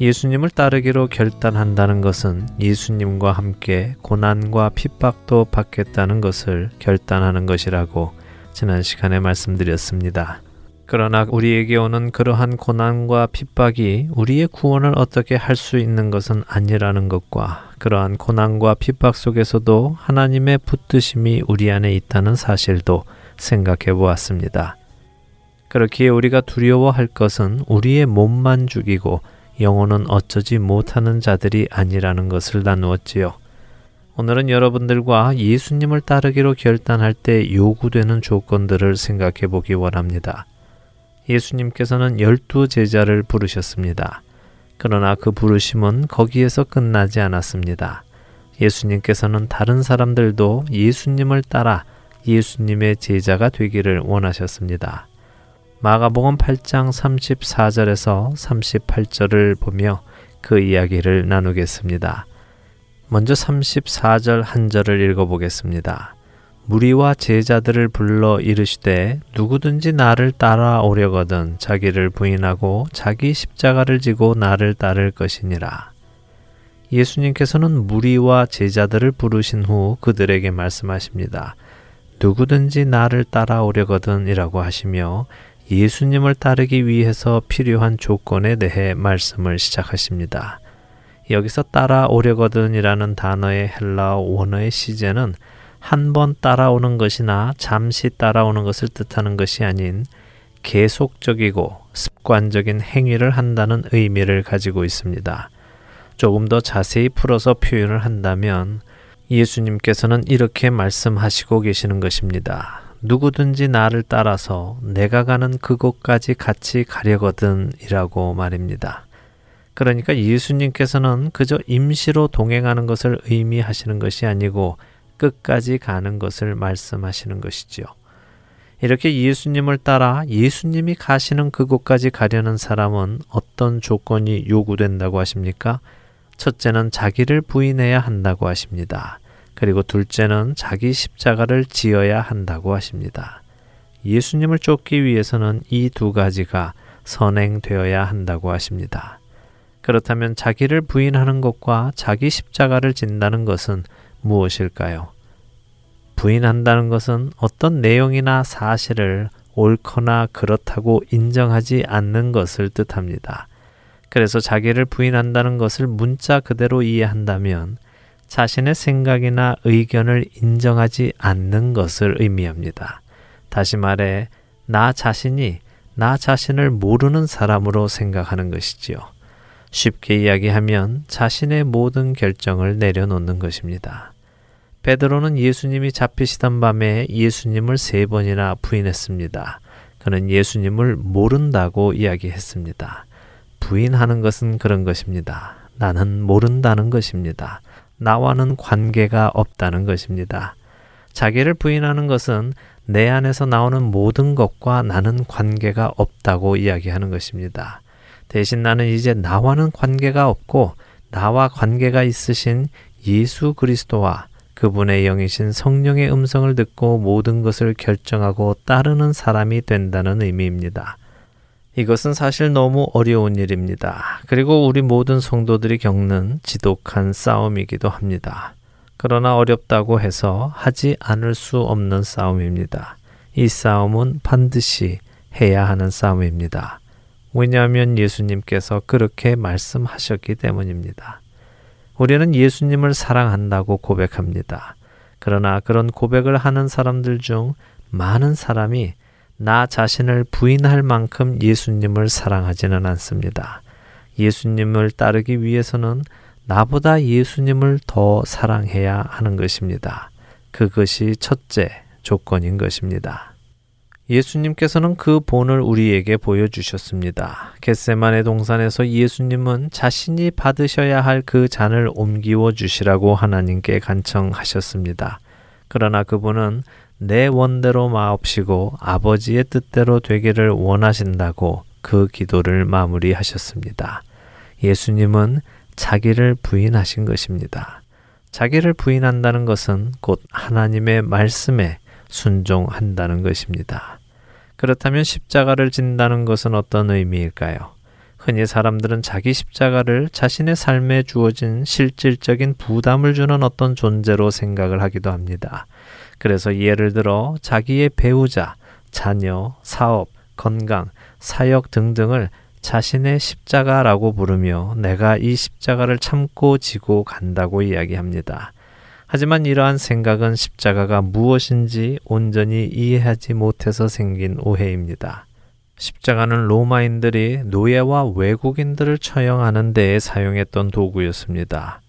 예수님을 따르기로 결단한다는 것은 예수님과 함께 고난과 핍박도 받겠다는 것을 결단하는 것이라고 지난 시간에 말씀드렸습니다. 그러나 우리에게 오는 그러한 고난과 핍박이 우리의 구원을 어떻게 할 수 있는 것은 아니라는 것과 그러한 고난과 핍박 속에서도 하나님의 붙드심이 우리 안에 있다는 사실도 생각해 보았습니다. 그렇기에 우리가 두려워할 것은 우리의 몸만 죽이고 영혼은 어쩌지 못하는 자들이 아니라는 것을 나누었지요. 오늘은 여러분들과 예수님을 따르기로 결단할 때 요구되는 조건들을 생각해 보기 원합니다. 예수님께서는 열두 제자를 부르셨습니다. 그러나 그 부르심은 거기에서 끝나지 않았습니다. 예수님께서는 다른 사람들도 예수님을 따라 예수님의 제자가 되기를 원하셨습니다. 마가복음 8장 34절에서 38절을 보며 그 이야기를 나누겠습니다. 먼저 34절 한 절을 읽어보겠습니다. 무리와 제자들을 불러 이르시되 누구든지 나를 따라오려거든 자기를 부인하고 자기 십자가를 지고 나를 따를 것이니라. 예수님께서는 무리와 제자들을 부르신 후 그들에게 말씀하십니다. 누구든지 나를 따라오려거든이라고 하시며 예수님을 따르기 위해서 필요한 조건에 대해 말씀을 시작하십니다. 여기서 따라오려거든이라는 단어의 헬라어 원어의 시제는 한 번 따라오는 것이나 잠시 따라오는 것을 뜻하는 것이 아닌 계속적이고 습관적인 행위를 한다는 의미를 가지고 있습니다. 조금 더 자세히 풀어서 표현을 한다면 예수님께서는 이렇게 말씀하시고 계시는 것입니다. 누구든지 나를 따라서 내가 가는 그곳까지 같이 가려거든 이라고 말입니다. 그러니까 예수님께서는 그저 임시로 동행하는 것을 의미하시는 것이 아니고 끝까지 가는 것을 말씀하시는 것이지요. 이렇게 예수님을 따라 예수님이 가시는 그곳까지 가려는 사람은 어떤 조건이 요구된다고 하십니까? 첫째는 자기를 부인해야 한다고 하십니다. 그리고 둘째는 자기 십자가를 지어야 한다고 하십니다. 예수님을 쫓기 위해서는 이 두 가지가 선행되어야 한다고 하십니다. 그렇다면 자기를 부인하는 것과 자기 십자가를 진다는 것은 무엇일까요? 부인한다는 것은 어떤 내용이나 사실을 옳거나 그렇다고 인정하지 않는 것을 뜻합니다. 그래서 자기를 부인한다는 것을 문자 그대로 이해한다면 자신의 생각이나 의견을 인정하지 않는 것을 의미합니다. 다시 말해, 나 자신이 나 자신을 모르는 사람으로 생각하는 것이지요. 쉽게 이야기하면 자신의 모든 결정을 내려놓는 것입니다. 베드로는 예수님이 잡히시던 밤에 예수님을 세 번이나 부인했습니다. 그는 예수님을 모른다고 이야기했습니다. 부인하는 것은 그런 것입니다. 나는 모른다는 것입니다. 나와는 관계가 없다는 것입니다. 자기를 부인하는 것은 내 안에서 나오는 모든 것과 나는 관계가 없다고 이야기하는 것입니다. 대신 나는 이제 나와는 관계가 없고 나와 관계가 있으신 예수 그리스도와 그분의 영이신 성령의 음성을 듣고 모든 것을 결정하고 따르는 사람이 된다는 의미입니다. 이것은 사실 너무 어려운 일입니다. 그리고 우리 모든 성도들이 겪는 지독한 싸움이기도 합니다. 그러나 어렵다고 해서 하지 않을 수 없는 싸움입니다. 이 싸움은 반드시 해야 하는 싸움입니다. 왜냐하면 예수님께서 그렇게 말씀하셨기 때문입니다. 우리는 예수님을 사랑한다고 고백합니다. 그러나 그런 고백을 하는 사람들 중 많은 사람이 나 자신을 부인할 만큼 예수님을 사랑하지는 않습니다. 예수님을 따르기 위해서는 나보다 예수님을 더 사랑해야 하는 것입니다. 그것이 첫째 조건인 것입니다. 예수님께서는 그 본을 우리에게 보여주셨습니다. 겟세만의 동산에서 예수님은 자신이 받으셔야 할 그 잔을 옮기워 주시라고 하나님께 간청하셨습니다. 그러나 그분은 내 원대로 마옵시고 아버지의 뜻대로 되기를 원하신다고 그 기도를 마무리하셨습니다. 예수님은 자기를 부인하신 것입니다. 자기를 부인한다는 것은 곧 하나님의 말씀에 순종한다는 것입니다. 그렇다면 십자가를 진다는 것은 어떤 의미일까요? 흔히 사람들은 자기 십자가를 자신의 삶에 주어진 실질적인 부담을 주는 어떤 존재로 생각을 하기도 합니다. 그래서 예를 들어 자기의 배우자, 자녀, 사업, 건강, 사역 등등을 자신의 십자가라고 부르며 내가 이 십자가를 참고 지고 간다고 이야기합니다. 하지만 이러한 생각은 십자가가 무엇인지 온전히 이해하지 못해서 생긴 오해입니다. 십자가는 로마인들이 노예와 외국인들을 처형하는 데에 사용했던 도구였습니다.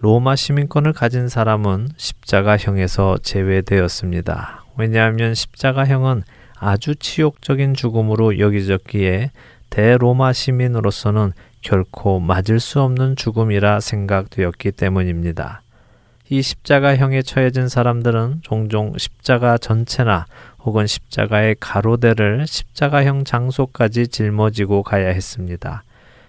로마 시민권을 가진 사람은 십자가형에서 제외되었습니다. 왜냐하면 십자가형은 아주 치욕적인 죽음으로 여기졌기에 대로마 시민으로서는 결코 맞을 수 없는 죽음이라 생각되었기 때문입니다. 이 십자가형에 처해진 사람들은 종종 십자가 전체나 혹은 십자가의 가로대를 십자가형 장소까지 짊어지고 가야 했습니다.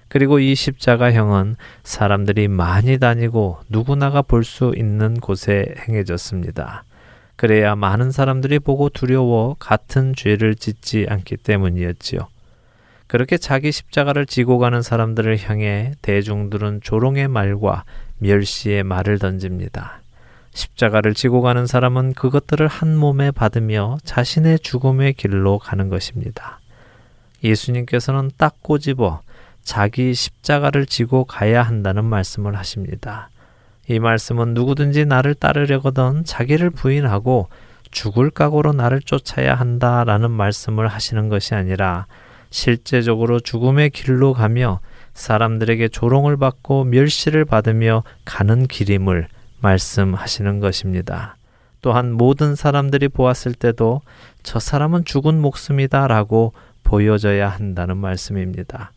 그리고 이 십자가형은 사람들이 많이 다니고 누구나가 볼 수 있는 곳에 행해졌습니다. 그래야 많은 사람들이 보고 두려워 같은 죄를 짓지 않기 때문이었지요. 그렇게 자기 십자가를 지고 가는 사람들을 향해 대중들은 조롱의 말과 멸시의 말을 던집니다. 십자가를 지고 가는 사람은 그것들을 한 몸에 받으며 자신의 죽음의 길로 가는 것입니다. 예수님께서는 딱 꼬집어 자기 십자가를 지고 가야 한다는 말씀을 하십니다. 이 말씀은 누구든지 나를 따르려거든 자기를 부인하고 죽을 각오로 나를 쫓아야 한다라는 말씀을 하시는 것이 아니라 실제적으로 죽음의 길로 가며 사람들에게 조롱을 받고 멸시를 받으며 가는 길임을 말씀하시는 것입니다. 또한 모든 사람들이 보았을 때도 저 사람은 죽은 목숨이다 라고 보여져야 한다는 말씀입니다.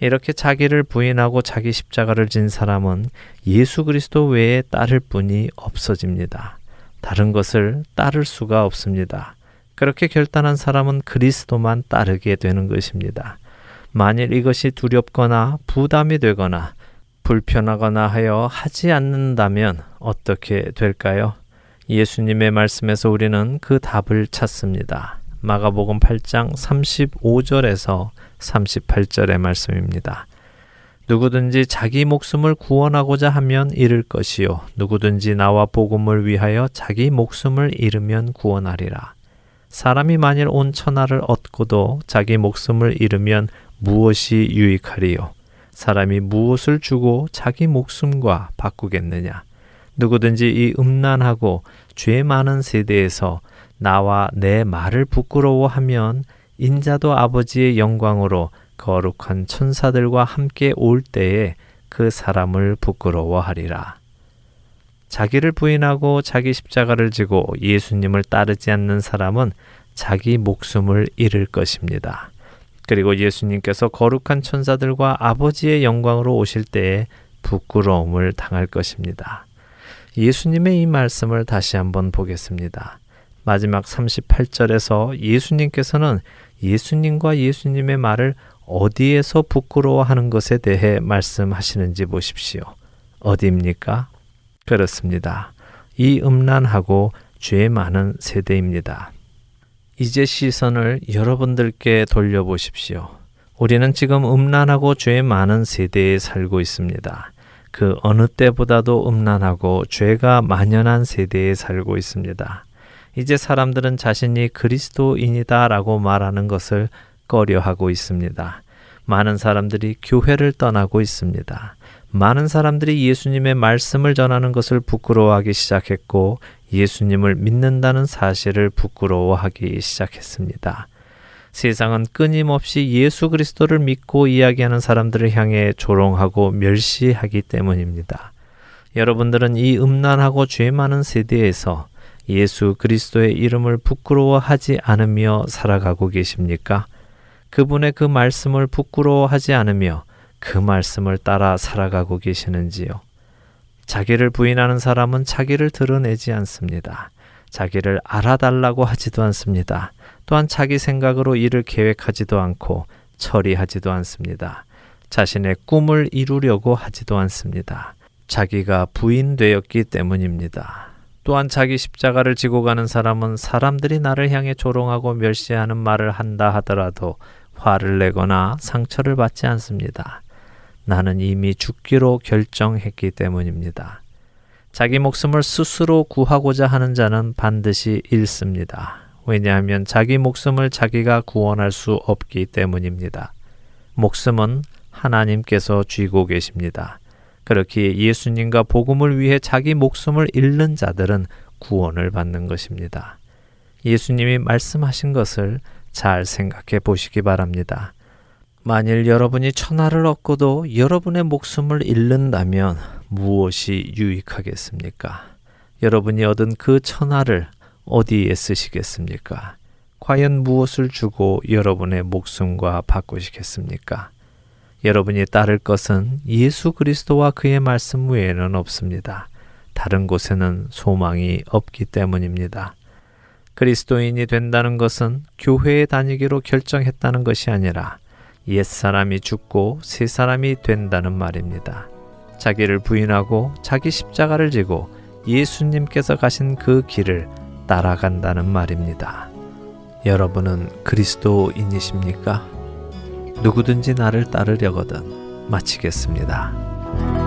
이렇게 자기를 부인하고 자기 십자가를 진 사람은 예수 그리스도 외에 따를 뿐이 없어집니다. 다른 것을 따를 수가 없습니다. 그렇게 결단한 사람은 그리스도만 따르게 되는 것입니다. 만일 이것이 두렵거나 부담이 되거나 불편하거나 하여 하지 않는다면 어떻게 될까요? 예수님의 말씀에서 우리는 그 답을 찾습니다. 마가복음 8장 35절에서 38절의 말씀입니다. 누구든지 자기 목숨을 구원하고자 하면 잃을 것이요 누구든지 나와 복음을 위하여 자기 목숨을 잃으면 구원하리라. 사람이 만일 온 천하를 얻고도 자기 목숨을 잃으면 무엇이 유익하리요? 사람이 무엇을 주고 자기 목숨과 바꾸겠느냐? 누구든지 이 음란하고 죄 많은 세대에서 나와 내 말을 부끄러워하면 인자도 아버지의 영광으로 거룩한 천사들과 함께 올 때에 그 사람을 부끄러워하리라. 자기를 부인하고 자기 십자가를 지고 예수님을 따르지 않는 사람은 자기 목숨을 잃을 것입니다. 그리고 예수님께서 거룩한 천사들과 아버지의 영광으로 오실 때에 부끄러움을 당할 것입니다. 예수님의 이 말씀을 다시 한번 보겠습니다. 마지막 38절에서 예수님께서는 예수님과 예수님의 말을 어디에서 부끄러워하는 것에 대해 말씀하시는지 보십시오. 어디입니까? 그렇습니다. 이 음란하고 죄 많은 세대입니다. 이제 시선을 여러분들께 돌려보십시오. 우리는 지금 음란하고 죄 많은 세대에 살고 있습니다. 그 어느 때보다도 음란하고 죄가 만연한 세대에 살고 있습니다. 이제 사람들은 자신이 그리스도인이다라고 말하는 것을 꺼려하고 있습니다. 많은 사람들이 교회를 떠나고 있습니다. 많은 사람들이 예수님의 말씀을 전하는 것을 부끄러워하기 시작했고 예수님을 믿는다는 사실을 부끄러워하기 시작했습니다. 세상은 끊임없이 예수 그리스도를 믿고 이야기하는 사람들을 향해 조롱하고 멸시하기 때문입니다. 여러분들은 이 음란하고 죄 많은 세대에서 예수 그리스도의 이름을 부끄러워하지 않으며 살아가고 계십니까? 그분의 그 말씀을 부끄러워하지 않으며 그 말씀을 따라 살아가고 계시는지요? 자기를 부인하는 사람은 자기를 드러내지 않습니다. 자기를 알아달라고 하지도 않습니다. 또한 자기 생각으로 일을 계획하지도 않고 처리하지도 않습니다. 자신의 꿈을 이루려고 하지도 않습니다. 자기가 부인되었기 때문입니다. 또한 자기 십자가를 지고 가는 사람은 사람들이 나를 향해 조롱하고 멸시하는 말을 한다 하더라도 화를 내거나 상처를 받지 않습니다. 나는 이미 죽기로 결정했기 때문입니다. 자기 목숨을 스스로 구하고자 하는 자는 반드시 잃습니다. 왜냐하면 자기 목숨을 자기가 구원할 수 없기 때문입니다. 목숨은 하나님께서 쥐고 계십니다. 그렇게 예수님과 복음을 위해 자기 목숨을 잃는 자들은 구원을 받는 것입니다. 예수님이 말씀하신 것을 잘 생각해 보시기 바랍니다. 만일 여러분이 천하를 얻고도 여러분의 목숨을 잃는다면 무엇이 유익하겠습니까? 여러분이 얻은 그 천하를 어디에 쓰시겠습니까? 과연 무엇을 주고 여러분의 목숨과 바꾸시겠습니까? 여러분이 따를 것은 예수 그리스도와 그의 말씀 외에는 없습니다. 다른 곳에는 소망이 없기 때문입니다. 그리스도인이 된다는 것은 교회에 다니기로 결정했다는 것이 아니라 옛 사람이 죽고 새 사람이 된다는 말입니다. 자기를 부인하고 자기 십자가를 지고 예수님께서 가신 그 길을 따라간다는 말입니다. 여러분은 그리스도인이십니까? 누구든지 나를 따르려거든 마치겠습니다.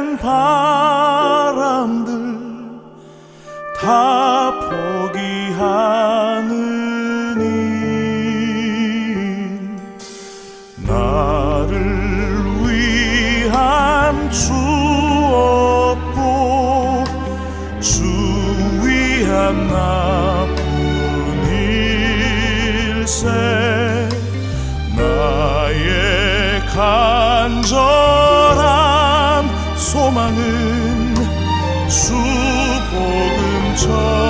간절한 소망은 주 없